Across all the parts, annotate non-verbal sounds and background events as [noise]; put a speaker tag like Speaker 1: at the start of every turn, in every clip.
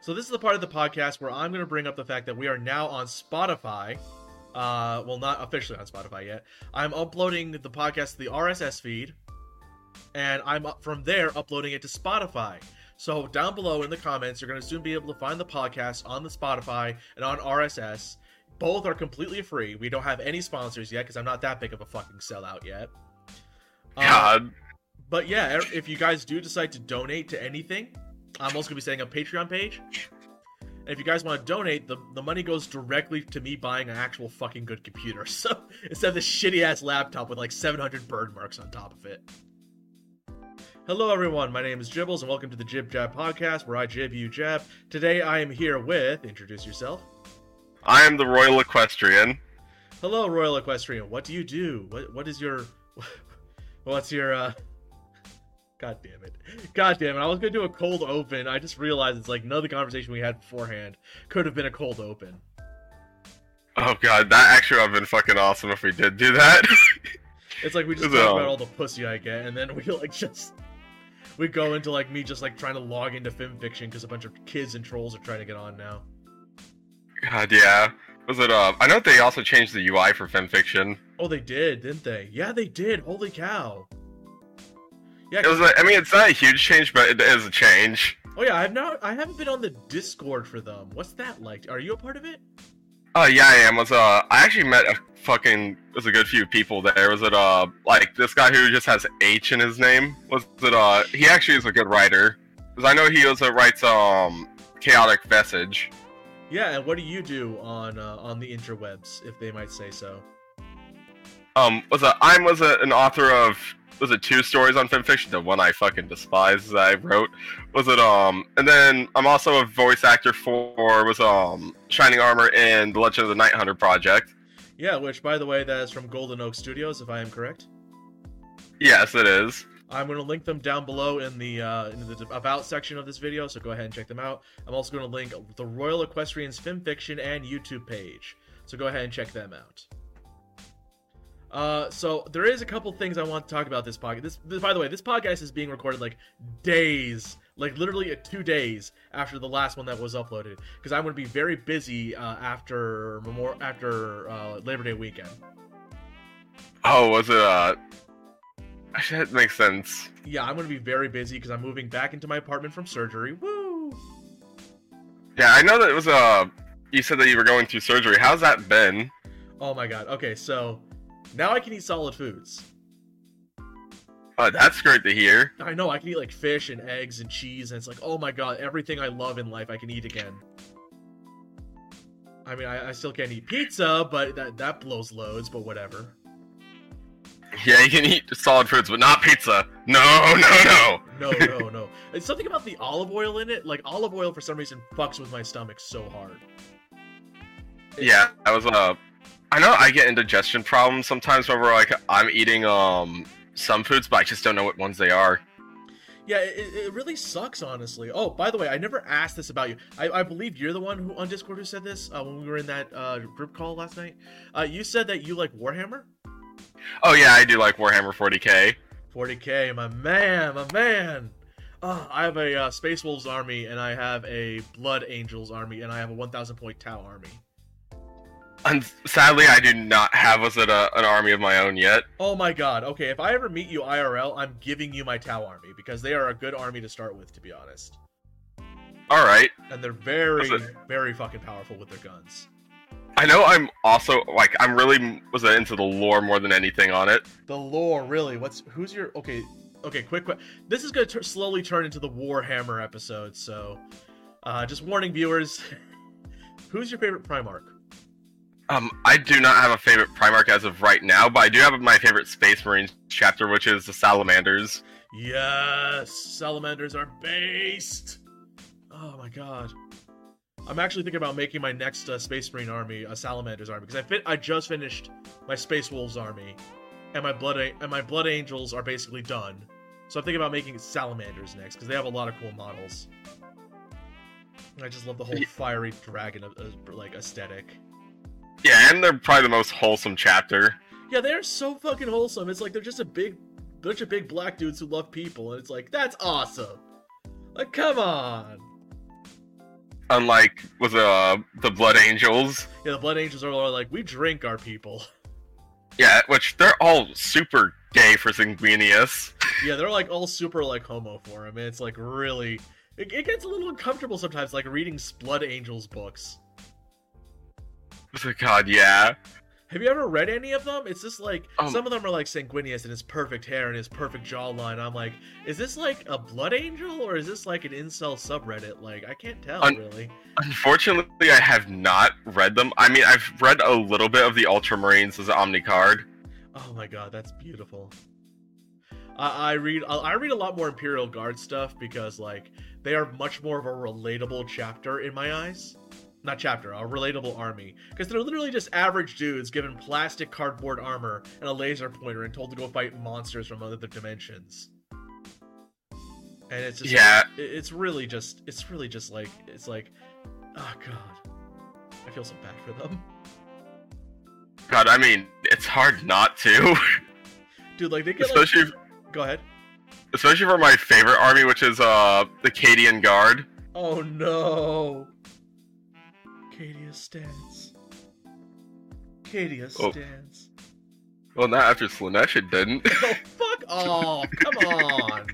Speaker 1: So this is the part of the podcast where I'm going to bring up the fact that we are now on Spotify. Uh, well, not officially on Spotify yet. I'm uploading the podcast to the RSS feed, and I'm up from there uploading it to Spotify. So down below in the comments, you're going to soon be able to find the podcast on the Spotify and on RSS. Both are completely free. We don't have any sponsors yet because I'm not that big of a fucking sellout yet. Uh,
Speaker 2: God.
Speaker 1: but yeah, if you guys do decide to donate to anything, I'm also gonna be setting a Patreon page. And if you guys want to donate, the, the money goes directly to me buying an actual fucking good computer. [laughs] So instead of this shitty ass laptop with like 700 bird marks on top of it. Hello everyone, my name is Jibbles and welcome to the Jib Jab podcast where I jib you jab. Today I am here with introduce yourself.
Speaker 2: I am the Royal Equestrian.
Speaker 1: Hello Royal Equestrian. What do you do? What what is your [laughs] what's your uh God damn it. God damn it. I was gonna do a cold open. I just realized it's like none of the conversation we had beforehand could have been a cold open.
Speaker 2: Oh god, that actually would have been fucking awesome if we did do that. [laughs]
Speaker 1: It's like we just talk about all the pussy I get, and then we like just we go into like me just like trying to log into FimFiction because a bunch of kids and trolls are trying to get on now.
Speaker 2: god, yeah. Was it, uh, I know they also changed the UI for fanfiction.
Speaker 1: Oh, they did, didn't they? Yeah, they did. Holy cow. Yeah.
Speaker 2: It was, like, I mean, it's not a huge change, but it is a change.
Speaker 1: oh yeah, I've not. I haven't been on the Discord for them. What's that like? Are you a part of it?
Speaker 2: Oh, yeah, I am. Was, uh, I actually met a fucking, was a good few people there. Was it, uh, like, this guy who just has H in his name? Was it, uh, he actually is a good writer. Because I know he also writes, um, Chaotic Vestige.
Speaker 1: Yeah. And what do you do on uh, on the interwebs, if they might say so?
Speaker 2: Um, was a I'm was a, an author of was it two stories on fanfiction? The one I fucking despise that I wrote was it um, and then I'm also a voice actor for was um Shining Armor in the Legend of the Night Hunter project.
Speaker 1: Yeah. Which, by the way, that is from Golden Oak Studios, if I am correct.
Speaker 2: Yes, it is.
Speaker 1: I'm going to link them down below in the uh, in the about section of this video, so go ahead and check them out. I'm also going to link the Royal Equestrians Fiction and YouTube page, so go ahead and check them out. Uh, so there is a couple things I want to talk about this podcast. This, this, by the way, this podcast is being recorded like days, like literally uh, two days after the last one that was uploaded, because I'm going to be very busy uh, after Memor- after uh, Labor Day weekend.
Speaker 2: Oh, was it uh? Actually, [laughs] that makes sense.
Speaker 1: Yeah, I'm going to be very busy because I'm moving back into my apartment from surgery. Woo!
Speaker 2: Yeah, I know that it was uh. You said that you were going through surgery. How's that been?
Speaker 1: Oh my god. Okay, so now I can eat solid foods.
Speaker 2: Oh, that's great to hear.
Speaker 1: I know I can eat like fish and eggs and cheese, and it's like, oh my god, everything I love in life I can eat again. I mean, I, I still can't eat pizza, but that that blows loads. But whatever.
Speaker 2: Yeah, you can eat solid foods, but not pizza. No, no, no.
Speaker 1: No, no, [laughs] no. It's something about the olive oil in it. Like olive oil, for some reason, fucks with my stomach so hard. It-
Speaker 2: Yeah, I was uh I know I get indigestion problems sometimes whenever like I'm eating um some foods, but I just don't know what ones they are.
Speaker 1: Yeah, it, it- really sucks, honestly. Oh, by the way, I never asked this about you. I, I believe you're the one who on Discord who said this uh, when we were in that uh, group call last night. Uh, you said that you like Warhammer.
Speaker 2: Oh yeah, I do like Warhammer 40k.
Speaker 1: 40k, my man, my man. Oh, I have a uh, Space Wolves army, and I have a Blood Angels army, and I have a 1,000 point Tau army.
Speaker 2: And sadly, I do not have was it a, an army of my own yet.
Speaker 1: Oh my god. Okay, if I ever meet you IRL, I'm giving you my Tau army because they are a good army to start with, to be honest.
Speaker 2: All right,
Speaker 1: And they're very, very fucking powerful with their guns.
Speaker 2: I know I'm also like I'm really was into the lore more than anything on it.
Speaker 1: The lore, really. What's who's your okay? Okay, quick, quick. This is gonna slowly turn into the Warhammer episode, so uh, just warning viewers. [laughs] who's your favorite Primarch?
Speaker 2: Um, I do not have a favorite Primarch as of right now, but I do have my favorite Space Marines chapter, which is the Salamanders.
Speaker 1: Yes, salamanders are based. Oh my god. I'm actually thinking about making my next uh, Space Marine army a Salamanders army because I fit. I just finished my Space Wolves army, and my blood A- and my Blood Angels are basically done. So I'm thinking about making Salamanders next because they have a lot of cool models. I just love the whole fiery dragon uh, like aesthetic.
Speaker 2: Yeah, and they're probably the most wholesome chapter.
Speaker 1: Yeah, they're so fucking wholesome. It's like they're just a big bunch of big black dudes who love people, and it's like that's awesome. Like, come on.
Speaker 2: Unlike with uh the Blood Angels.
Speaker 1: Yeah, the Blood Angels are all like, we drink our people.
Speaker 2: Yeah, which they're all super gay for Sanguinius.
Speaker 1: Yeah, they're like all super like homo for him. And it's like really, it, it gets a little uncomfortable sometimes, like reading Blood Angels books. [laughs]
Speaker 2: Oh god, yeah.
Speaker 1: Have you ever read any of them? It's just like
Speaker 2: Um,
Speaker 1: some of them are like Sanguinius and his perfect hair and his perfect jawline. I'm like, is this like a blood angel or is this like an incel subreddit? Like, I can't tell
Speaker 2: Un-
Speaker 1: really.
Speaker 2: Unfortunately, I have not read them. I mean, I've read a little bit of the Ultramarines as an Omnicard.
Speaker 1: Oh my god, that's beautiful. I, I read I I read a lot more Imperial Guard stuff because like they are much more of a relatable chapter in my eyes. Not chapter, a relatable army. Because they're literally just average dudes given plastic cardboard armor and a laser pointer and told to go fight monsters from other dimensions. And it's just
Speaker 2: Yeah.
Speaker 1: it's really just it's really just like it's like oh god. I feel so bad for them.
Speaker 2: God, I mean, it's hard not to, [laughs]
Speaker 1: Dude, like they get like
Speaker 2: especially
Speaker 1: go ahead.
Speaker 2: especially for my favorite army, which is uh the Cadian Guard.
Speaker 1: Oh no. Cadia stands. Cadia
Speaker 2: Oh.
Speaker 1: stands.
Speaker 2: Well, not after Slaanesh, it didn't. [laughs]
Speaker 1: Oh fuck [laughs] off! Come on.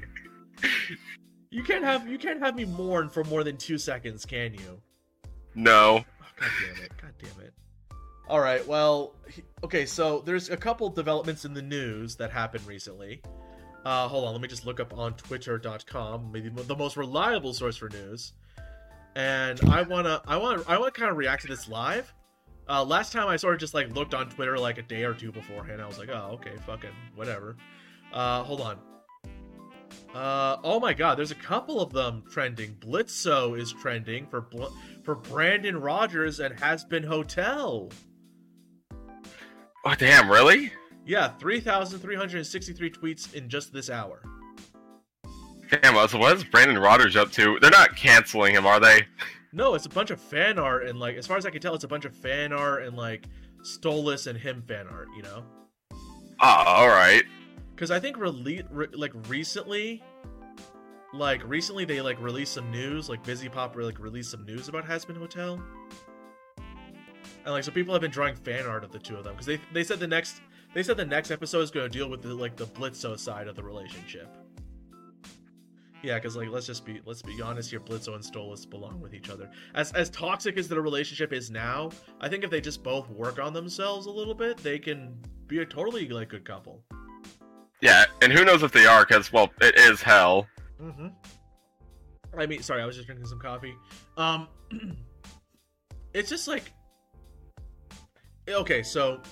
Speaker 1: You can't have you can't have me mourn for more than two seconds, can you?
Speaker 2: no.
Speaker 1: Oh, God damn it! God damn it! All right. Well, he- okay. So there's a couple developments in the news that happened recently. Uh, hold on. Let me just look up on Twitter.com, maybe the most reliable source for news. And I wanna, I wanna, I want to kind of react to this live. Uh, last time I sort of just like looked on Twitter like a day or two beforehand. I was like, oh, okay, fucking whatever. Uh, hold on. Uh, oh my god, there's a couple of them trending. Blitzo is trending for Bl- for Brandon Rogers and Hazbin Hotel.
Speaker 2: Oh damn, really?
Speaker 1: Yeah, 3,363 tweets in just this hour.
Speaker 2: Damn, uh, so what is Brandon Rogers up to? They're not canceling him, are they?
Speaker 1: No, it's a bunch of fan art and like as far as I can tell, it's a bunch of fan art and like Stolas and him fan art, you know?
Speaker 2: Ah, alright.
Speaker 1: Because I think rele- re- like recently, like recently they like released some news, like Vivziepop like released some news about Hazbin Hotel, and like so people have been drawing fan art of the two of them because they they said the next they said the next episode is going to deal with the like the Blitzo side of the relationship. Yeah, because like let's just be let's be honest here, Blitzo and Stolas belong with each other. As as toxic as their relationship is now, I think if they just both work on themselves a little bit, they can be a totally like good couple.
Speaker 2: Yeah, and who knows if they are, because, well, it is hell.
Speaker 1: Mm-hmm. I mean, sorry, I was just drinking some coffee. Um, [clears throat] it's just like, okay, so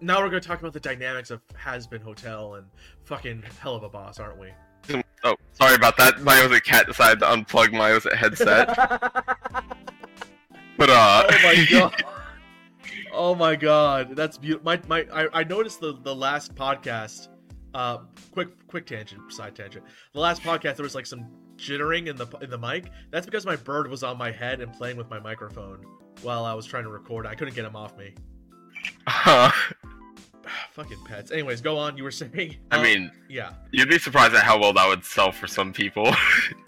Speaker 1: now we're gonna talk about the dynamics of Hazbin Hotel and fucking Helluva Boss, aren't we?
Speaker 2: Oh, sorry about that. My Ozit cat decided to unplug my Ozit headset. [laughs] But, uh.
Speaker 1: oh my [laughs] god. Oh my god, that's beautiful. My my, I, I noticed the the last podcast. Uh, quick quick tangent, side tangent. The last podcast there was like some jittering in the in the mic. That's because my bird was on my head and playing with my microphone while I was trying to record. I couldn't get him off me.
Speaker 2: uh, [laughs] [sighs]
Speaker 1: Fucking pets. Anyways, go on. You were [laughs] saying.
Speaker 2: I
Speaker 1: Uh,
Speaker 2: mean,
Speaker 1: yeah.
Speaker 2: you'd be surprised at how well that would sell for some people.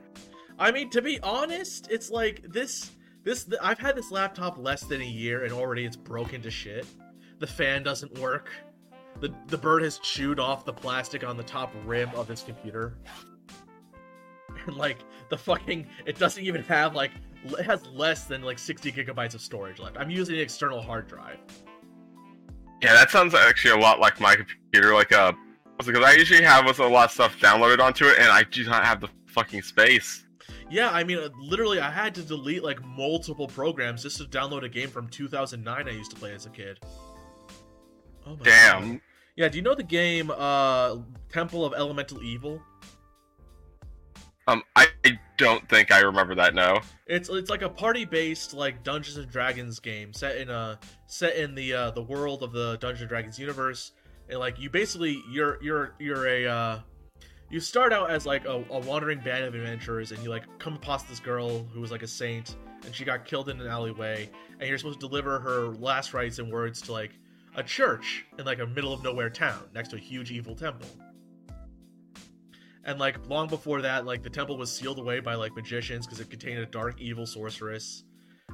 Speaker 2: [laughs]
Speaker 1: I mean, to be honest, it's like this. This I've had this laptop less than a year, and already it's broken to shit. The fan doesn't work. The the bird has chewed off the plastic on the top rim of this computer. [laughs] And like the fucking, it doesn't even have like it has less than like 60 gigabytes of storage left. I'm using an external hard drive.
Speaker 2: Yeah, that sounds actually a lot like my computer. Like, uh, because I usually have a lot of stuff downloaded onto it, and I do not have the fucking space.
Speaker 1: Yeah, I mean, uh, literally, I had to delete like multiple programs just to download a game from 2009 I used to play as a kid. Oh my
Speaker 2: Damn.
Speaker 1: God. Yeah, do you know the game uh Temple of Elemental Evil?
Speaker 2: Um, I don't think I remember that. No.
Speaker 1: It's it's like a party-based like Dungeons and Dragons game set in a set in the uh, the world of the Dungeons and Dragons universe. And like you basically you're you're you're a uh, you start out as like a, a wandering band of adventurers, and you like come across this girl who was like a saint, and she got killed in an alleyway, and you're supposed to deliver her last rites and words to like a church in like a middle of nowhere town next to a huge evil temple. And like long before that, like the temple was sealed away by like magicians because it contained a dark evil sorceress.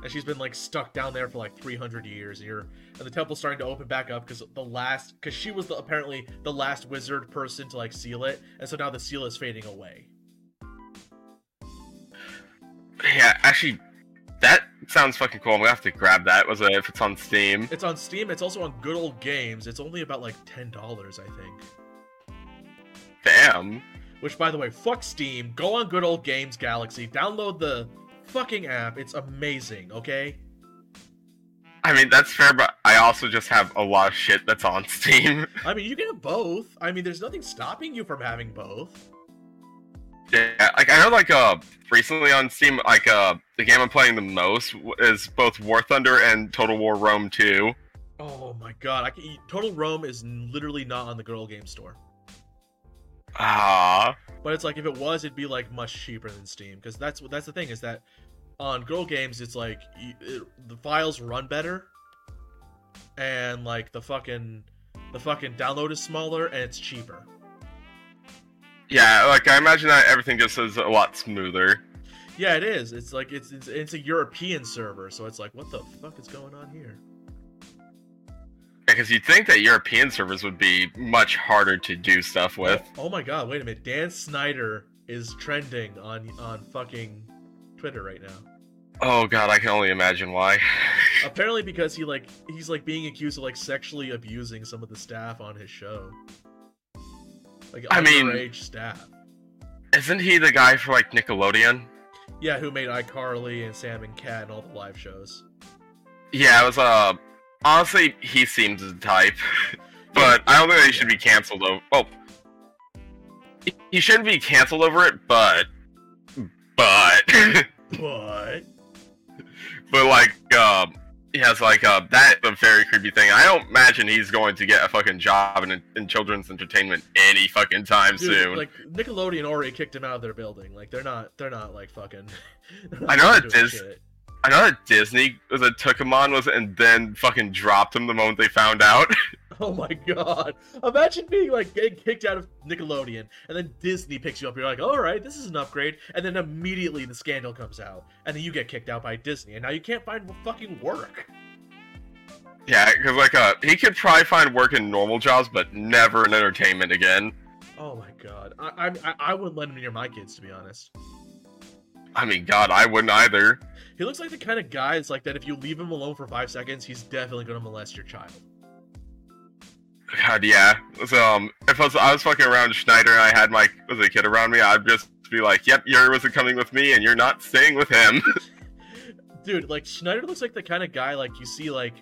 Speaker 1: and she's been like stuck down there for like 300 years. And and the temple's starting to open back up because the last because she was the, apparently the last wizard person to like seal it, and so now the seal is fading away.
Speaker 2: Yeah, actually, that sounds fucking cool. I'm gonna have to grab that. Was it if it's on Steam?
Speaker 1: It's on Steam. It's also on Good Old Games. It's only about like ten dollars, I think.
Speaker 2: Damn.
Speaker 1: Which, by the way, fuck Steam. Go on Good Old Games Galaxy. Download the fucking app. It's amazing. Okay.
Speaker 2: I mean, that's fair, but I also just have a lot of shit that's on [laughs] Steam.
Speaker 1: I mean, you can have both. I mean, there's nothing stopping you from having both.
Speaker 2: Yeah, like I know, like uh, recently on Steam, like uh, the game I'm playing the most is both War Thunder and Total War Rome 2.
Speaker 1: Oh my god, I can Total Rome is literally not on the Good Old Game Store.
Speaker 2: Ah,
Speaker 1: But it's like if it was, it'd be like much cheaper than Steam because that's that's the thing is that on Girl Games it's like it, the files run better, and like the fucking the fucking download is smaller and it's cheaper.
Speaker 2: yeah, like I imagine that everything just is a lot smoother.
Speaker 1: Yeah, it is. It's like it's it's, it's a European server, so it's like what the fuck is going on here?
Speaker 2: Because you'd think that European servers would be much harder to do stuff with.
Speaker 1: Oh, oh my god, wait a minute. Dan Schneider is trending on on fucking Twitter right now.
Speaker 2: Oh god, I can only imagine why. [laughs]
Speaker 1: Apparently because he like he's like being accused of like sexually abusing some of the staff on his show. Like
Speaker 2: I mean-
Speaker 1: staff.
Speaker 2: Isn't he the guy for like Nickelodeon?
Speaker 1: Yeah, who made iCarly and Sam and Cat and all the live shows.
Speaker 2: Yeah, it was uh honestly he seems the type. [laughs] but I don't think he should be cancelled over oh he- shouldn't be cancelled over it, but but [laughs]
Speaker 1: But
Speaker 2: but like um he has like uh that's a very creepy thing. I don't imagine he's going to get a fucking job in, in children's entertainment any fucking time
Speaker 1: dude,
Speaker 2: soon.
Speaker 1: like Nickelodeon already kicked him out of their building. Like they're not they're not like fucking [laughs] not
Speaker 2: I know it is-
Speaker 1: shit.
Speaker 2: I know that Disney was a took him on was and then fucking dropped him the moment they found out. [laughs]
Speaker 1: Oh my god. Imagine being like getting kicked out of Nickelodeon and then Disney picks you up. You're like, all right, this is an upgrade. And then immediately the scandal comes out. And then you get kicked out by Disney. And now you can't find fucking work.
Speaker 2: yeah, because like uh he could probably find work in normal jobs, but never in entertainment again.
Speaker 1: Oh my god. I, I- I wouldn't let him near my kids, to be honest.
Speaker 2: I mean, God, I wouldn't either.
Speaker 1: He looks like the kind of guy that's like that if you leave him alone for five seconds, he's definitely going to molest your child.
Speaker 2: God, yeah. So, um, if I was, I was fucking around Schneider and I had my was a kid around me, I'd just be like, "Yep, you're wasn't coming with me, and you're not staying with him." [laughs]
Speaker 1: Dude, like Schneider looks like the kind of guy like you see like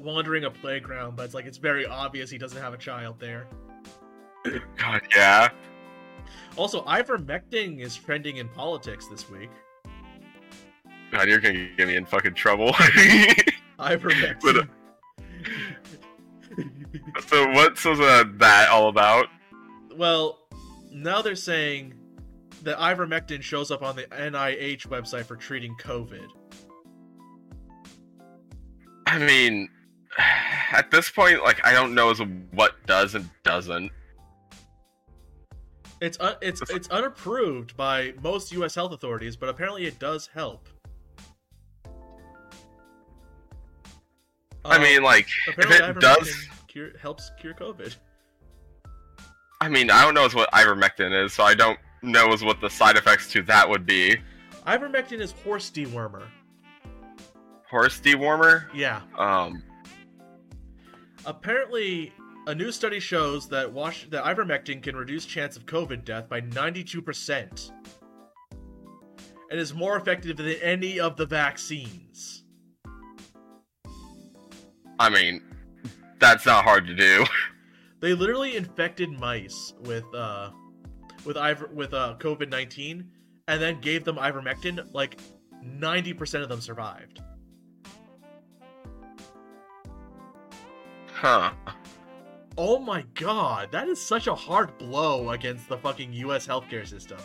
Speaker 1: wandering a playground, but it's like it's very obvious he doesn't have a child there.
Speaker 2: God, yeah.
Speaker 1: Also, ivermectin is trending in politics this week.
Speaker 2: God, you're gonna get me in fucking trouble. [laughs]
Speaker 1: Ivermectin. [laughs]
Speaker 2: But, uh, so, what's uh, that all about?
Speaker 1: well, now they're saying that ivermectin shows up on the NIH website for treating COVID.
Speaker 2: I mean, at this point, like, I don't know as what does and doesn't.
Speaker 1: It's un- it's it's unapproved by most U.S. health authorities, but apparently it does help.
Speaker 2: I
Speaker 1: Um,
Speaker 2: mean, like, if it does,
Speaker 1: cure, helps cure COVID.
Speaker 2: I mean, I don't know as what ivermectin is, so I don't know as what the side effects to that would be.
Speaker 1: Ivermectin is horse dewormer.
Speaker 2: Horse dewormer.
Speaker 1: Yeah.
Speaker 2: Um,
Speaker 1: Apparently, a new study shows that wash that ivermectin can reduce chance of COVID death by 92%. And is more effective than any of the vaccines.
Speaker 2: I mean, that's not hard to do. [laughs]
Speaker 1: They literally infected mice with uh with iver with uh COVID nineteen, and then gave them ivermectin. Like ninety percent of them survived.
Speaker 2: Huh.
Speaker 1: Oh my god, that is such a hard blow against the fucking U.S. healthcare system.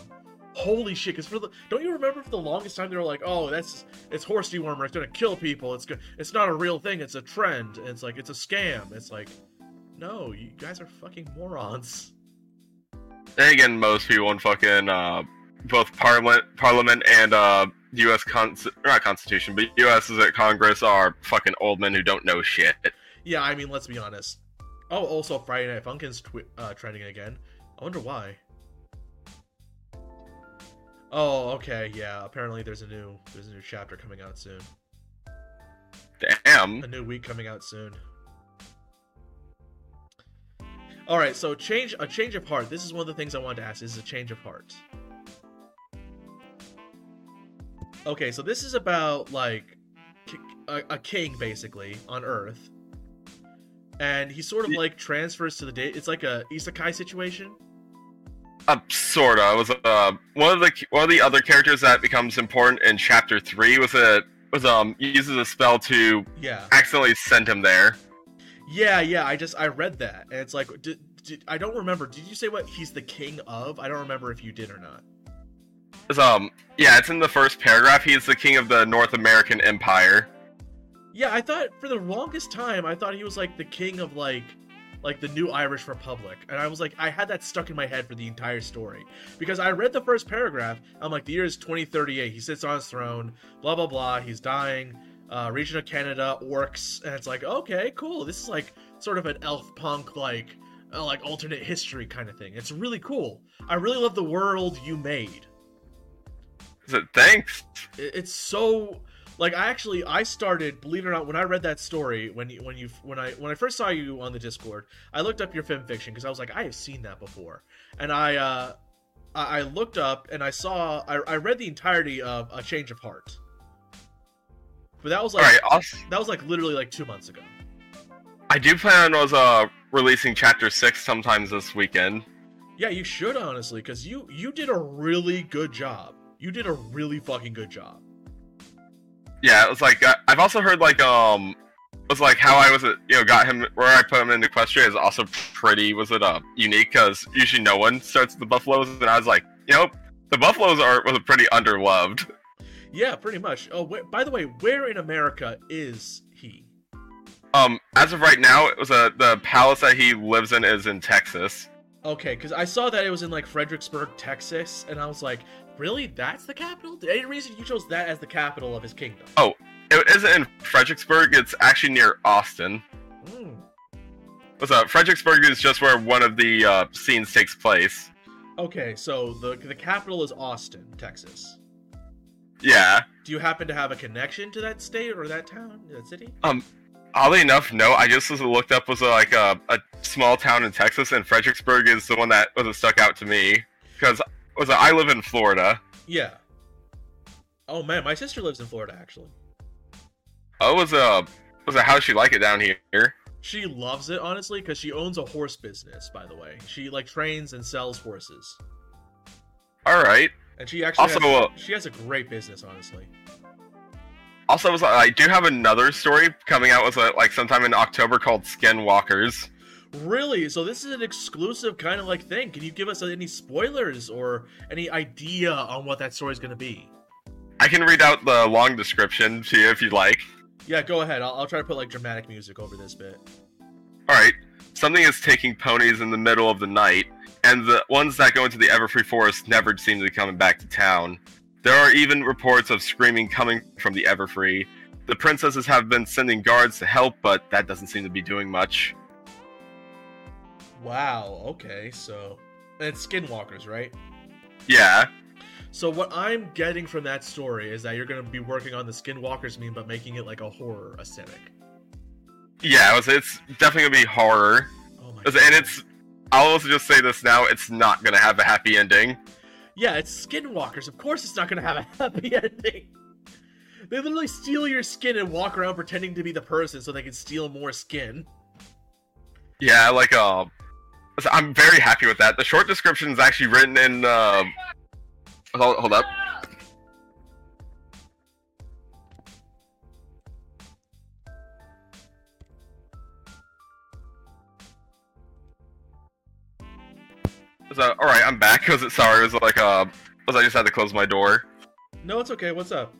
Speaker 1: Holy shit! Because for the don't you remember for the longest time they were like, oh, that's it's horse dewormer. It's gonna kill people. It's go- it's not a real thing. It's a trend. And it's like it's a scam. It's like, no, you guys are fucking morons.
Speaker 2: Then again, most people in fucking uh, both Parliament, Parliament and uh, U.S. Con- not Constitution, but U.S. is at Congress are fucking old men who don't know shit.
Speaker 1: Yeah, I mean, let's be honest. Oh, also Friday Night Funkin's twi- uh, trending again. I wonder why. Oh, okay, yeah. Apparently, there's a new there's a new chapter coming out soon.
Speaker 2: Damn.
Speaker 1: A new week coming out soon. All right, so change a change of heart. This is one of the things I wanted to ask. This is a change of heart. Okay, so this is about like a, a king basically on Earth, and he sort of like transfers to the day. It's like a isekai situation.
Speaker 2: Uh, sorta. It was uh one of the one of the other characters that becomes important in chapter three was a was um uses a spell to
Speaker 1: Yeah,
Speaker 2: accidentally send him there.
Speaker 1: yeah, yeah. I just I read that, and it's like, did, did, I don't remember. Did you say what he's the king of? I don't remember if you did or not.
Speaker 2: It's, um yeah, it's in the first paragraph. He's the king of the North American Empire.
Speaker 1: Yeah, I thought for the longest time I thought he was like the king of like like the new Irish Republic. And I was like I had that stuck in my head for the entire story. Because I read the first paragraph, I'm like the year is 2038. He sits on his throne, blah blah blah, he's dying. Uh, region of Canada, orcs, and it's like, okay, cool. This is like sort of an elf punk like uh, like alternate history kind of thing. It's really cool. I really love the world you made
Speaker 2: thanks.
Speaker 1: it's so like I actually I started believe it or not when I read that story when you when you when I when I first saw you on the Discord I looked up your FimFiction because I was like I have seen that before. And I uh I I looked up and I saw I, I read the entirety of A Change of Heart. But that was like
Speaker 2: right,
Speaker 1: that was like literally like two months ago.
Speaker 2: I do plan on was uh releasing chapter six sometimes this weekend.
Speaker 1: yeah you should honestly because you you did a really good job. You did a really fucking good job
Speaker 2: Yeah, it was like uh, I've also heard like um it was like how I was uh, you know got him where I put him into Equestria is also pretty was it uh unique because usually no one starts the Buffaloes and I was like you know the Buffaloes are was pretty underloved.
Speaker 1: yeah pretty much oh wait, by the way where in America is he
Speaker 2: Um, as of right now, it was a the palace that he lives in is in Texas.
Speaker 1: Okay, because I saw that it was in like Fredericksburg, Texas, and I was like, really? That's the capital? Any reason you chose that as the capital of his kingdom?
Speaker 2: Oh, it isn't in Fredericksburg. It's actually near Austin.
Speaker 1: Hmm.
Speaker 2: What's up? Fredericksburg is just where one of the uh, scenes takes place.
Speaker 1: Okay, so the the capital is Austin, Texas.
Speaker 2: Yeah.
Speaker 1: Do you happen to have a connection to that state or that town, that city?
Speaker 2: Um, Oddly enough, no. I just was looked up was uh, like a, a small town in Texas, and Fredericksburg is the one that was stuck out to me because was I live in Florida.
Speaker 1: Yeah. Oh man, my sister lives in Florida actually.
Speaker 2: Oh, was a was a how she like it down here.
Speaker 1: She loves it honestly because she owns a horse business. By the way, she like trains and sells horses,
Speaker 2: All right.
Speaker 1: and she actually
Speaker 2: Also,
Speaker 1: has,
Speaker 2: uh,
Speaker 1: she has a great business honestly.
Speaker 2: Also, was I do have another story coming out was uh, like sometime in October called Skinwalkers.
Speaker 1: Really? So this is an exclusive kind of like thing. Can you give us any spoilers or any idea on what that story is going to be?
Speaker 2: I can read out the long description to you if you'd like.
Speaker 1: Yeah, go ahead. I'll, I'll try to put like dramatic music over this bit.
Speaker 2: All right. Something is taking ponies in the middle of the night, and the ones that go into the Everfree Forest never seem to be coming back to town. There are even reports of screaming coming from the Everfree. The princesses have been sending guards to help, but that doesn't seem to be doing much.
Speaker 1: Wow. Okay. So it's Skinwalkers, right?
Speaker 2: Yeah.
Speaker 1: So what I'm getting from that story is that you're going to be working on the Skinwalkers meme, but making it like a horror aesthetic.
Speaker 2: Yeah, it was, it's definitely gonna be horror.
Speaker 1: Oh my.
Speaker 2: And it's. I'll also just say this now: it's not gonna have a happy ending.
Speaker 1: Yeah, it's Skinwalkers. Of course, it's not going to have a [laughs] happy ending. They literally steal your skin and walk around pretending to be the person so they can steal more skin.
Speaker 2: Yeah, like um, so I'm very happy with that. The short description is actually written in. Uh, hold, hold up. So, all right, I'm back. [laughs] Was it sorry? It was like uh, was I just had to close my door?
Speaker 1: No, it's okay. What's up?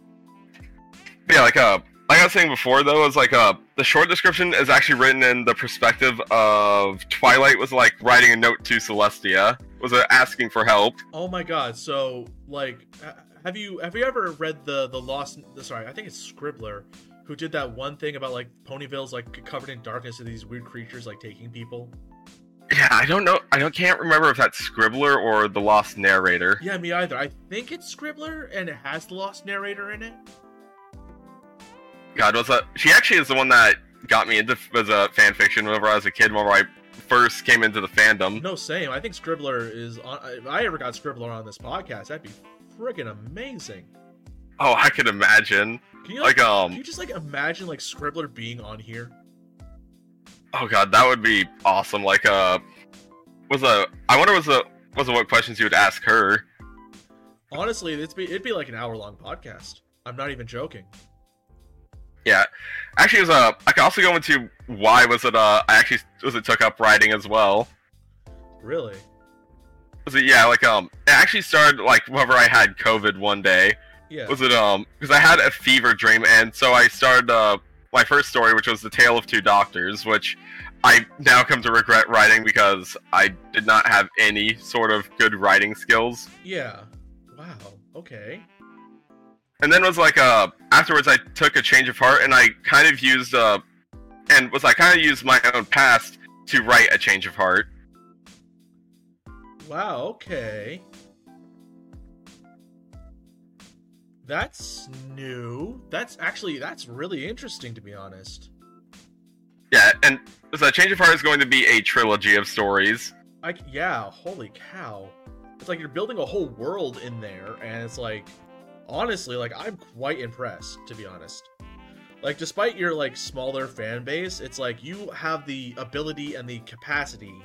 Speaker 2: Yeah, like uh, like I was saying before though is like uh the short description is actually written in the perspective of Twilight was like writing a note to Celestia, was uh, asking for help.
Speaker 1: Oh my god! So like, have you have you ever read the the Lost? Sorry, I think it's Scribbler, who did that one thing about like Ponyville's like covered in darkness and these weird creatures like taking people.
Speaker 2: Yeah, I don't know. I don't can't remember if that's Scribbler or the Lost Narrator.
Speaker 1: Yeah, me either. I think it's Scribbler, and it has the Lost narrator in it.
Speaker 2: God, was that? She actually is the one that got me into as a fan fiction whenever I was a kid. Whenever I first came into the fandom.
Speaker 1: No, same. I think Scribbler is on. If I ever got Scribbler on this podcast, that'd be friggin' amazing.
Speaker 2: Oh, I can imagine.
Speaker 1: Can you
Speaker 2: Like
Speaker 1: like,
Speaker 2: um.
Speaker 1: can you just like imagine like Scribbler being on here?
Speaker 2: Oh god, that would be awesome. Like uh, was a. I wonder was a was a, what questions you would ask her.
Speaker 1: Honestly, it'd be it'd be like an hour long podcast. I'm not even joking.
Speaker 2: Yeah, actually, it was uh, I can also go into why was it uh, I actually was it took up writing as well.
Speaker 1: Really?
Speaker 2: Was it yeah, like um, it actually started like whenever I had COVID one day.
Speaker 1: Yeah.
Speaker 2: Was it um, because I had a fever dream, and so I started uh, my first story, which was the tale of two doctors, which I now come to regret writing because I did not have any sort of good writing skills.
Speaker 1: Yeah. Wow. Okay.
Speaker 2: And then was like uh afterwards I took a change of heart and I kind of used uh and was I kind of used my own past to write a change of heart.
Speaker 1: Wow. Okay. That's new. That's actually that's really interesting to be honest.
Speaker 2: Yeah, and so change of heart is going to be a trilogy of stories.
Speaker 1: Like yeah. Holy cow! It's like you're building a whole world in there, and it's like honestly, like I'm quite impressed to be honest. Like despite your like smaller fan base, it's like you have the ability and the capacity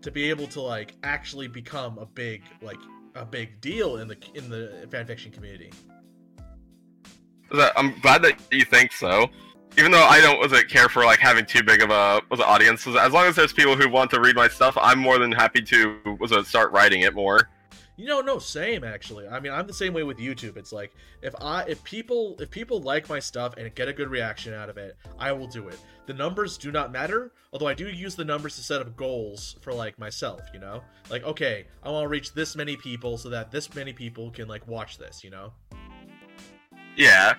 Speaker 1: to be able to like actually become a big like a big deal in the in the fanfiction community.
Speaker 2: I'm glad that you think so. Even though I don't wasn't care for like having too big of a was it audience, as long as there's people who want to read my stuff, I'm more than happy to was start writing it more.
Speaker 1: You know, no, same actually. I mean, I'm the same way with YouTube. It's like if I if people if people like my stuff and get a good reaction out of it, I will do it. The numbers do not matter, although I do use the numbers to set up goals for like myself, you know? Like, okay, I want to reach this many people so that this many people can like watch this, you know?
Speaker 2: Yeah.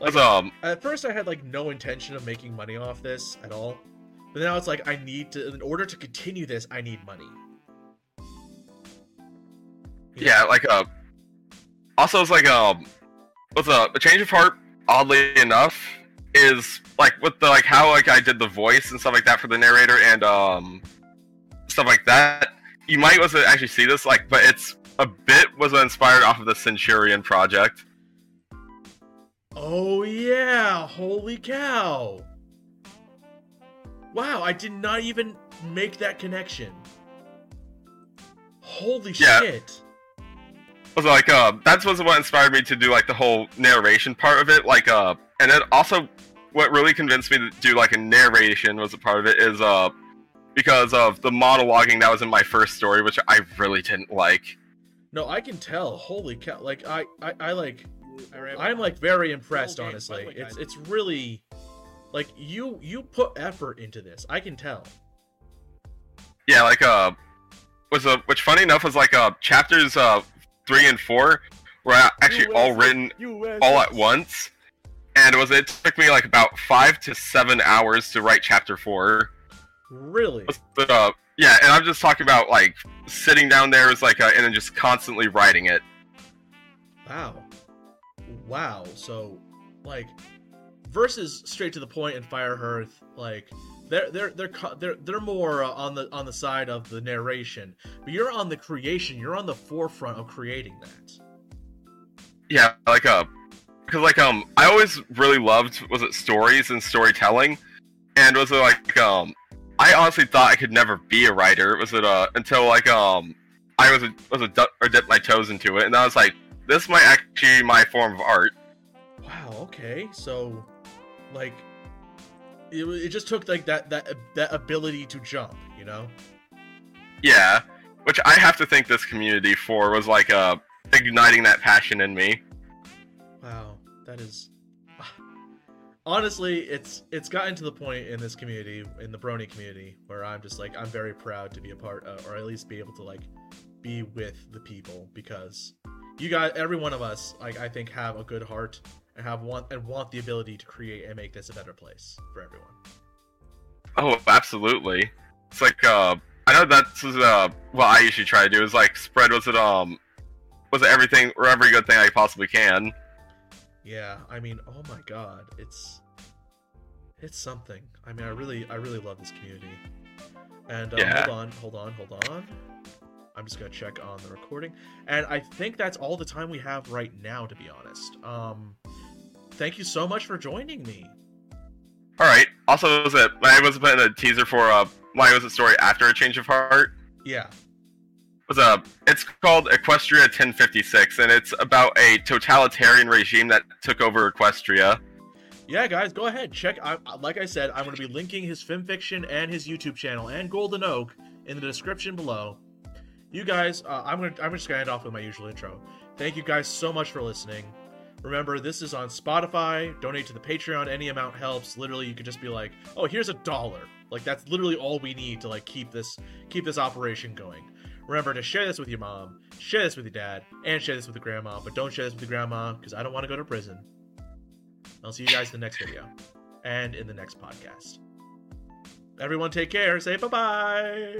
Speaker 1: Like,
Speaker 2: um
Speaker 1: at first I had like no intention of making money off this at all. But now it's like I need to in order to continue this, I need money.
Speaker 2: Yeah, like uh also it's like um with a, a change of heart, oddly enough, is like with the like how like I did the voice and stuff like that for the narrator and um stuff like that. You might was actually see this like, but it's a bit was inspired off of the Centurion project.
Speaker 1: Oh yeah, holy cow. Wow, I did not even make that connection. Holy
Speaker 2: Yeah.
Speaker 1: shit.
Speaker 2: Was like uh that's was what inspired me to do like the whole narration part of it like uh and then also what really convinced me to do like a narration was a part of it is uh because of the monologuing that was in my first story which i really didn't like
Speaker 1: No, I can tell. Holy cow. Like I I, I like I'm like very impressed
Speaker 3: game,
Speaker 1: honestly.
Speaker 3: the
Speaker 1: It's it's really like you you put effort into this. I can tell.
Speaker 2: yeah like uh was a which funny enough was like uh chapters uh three and four were a- actually all written all at once and it was it took me like about five to seven hours to write chapter four
Speaker 1: Really?
Speaker 2: But, uh, yeah, and I'm just talking about like sitting down there is like, uh, and then just constantly writing it.
Speaker 1: Wow. Wow. So, like, versus straight to the point and Fire Hearth, like, they're they're they're they're they're more uh, on the on the side of the narration, but you're on the creation. You're on the forefront of creating that.
Speaker 2: Yeah, like uh, because like um, I always really loved was it stories and storytelling, and was it like um, I honestly thought I could never be a writer. Was it uh until like um, I was a, was a du- or dipped my toes into it, and I was like, this might actually be my form of art.
Speaker 1: Wow. Okay. So, like, it, it just took like that that that ability to jump. You know.
Speaker 2: Yeah, which I have to thank this community for was like uh igniting that passion in me.
Speaker 1: Wow. That is. [sighs] honestly, it's it's gotten to the point in this community, in the Brony community, where I'm just like I'm very proud to be a part, of, or at least be able to like be with the people because you guys, every one of us, like I think, have a good heart and have want and want the ability to create and make this a better place for everyone.
Speaker 2: Oh, absolutely. It's like uh, I know that's uh, what I usually try to do is like spread was it um, was it everything or every good thing I possibly can.
Speaker 1: Yeah, I mean, oh my god, it's it's something. I mean, I really, I really love this community. And uh,
Speaker 2: Yeah.
Speaker 1: hold on, hold on, hold on. I'm just gonna check on the recording, and I think that's all the time we have right now, to be honest. Um, thank you so much for joining me.
Speaker 2: All right. Also, was it I was putting a teaser for uh, why was it story after a change of heart?
Speaker 1: Yeah,
Speaker 2: was a it's called Equestria 1056 and it's about a totalitarian regime that took over Equestria.
Speaker 1: yeah, guys, go ahead, check. I, like I said, I'm gonna be linking his FimFiction and his YouTube channel and Golden Oak in the description below. You guys, uh, I'm gonna, I'm just gonna end off with my usual intro. Thank you guys so much for listening. Remember, this is on Spotify. Donate to the Patreon. Any amount helps. Literally, you could just be like, "Oh, here's a dollar." Like that's literally all we need to like keep this keep this operation going. Remember to share this with your mom, share this with your dad, and share this with your grandma. But don't share this with your grandma because I don't want to go to prison. I'll see you guys in the next video and in the next podcast. Everyone, take care. Say bye bye.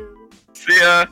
Speaker 2: See ya.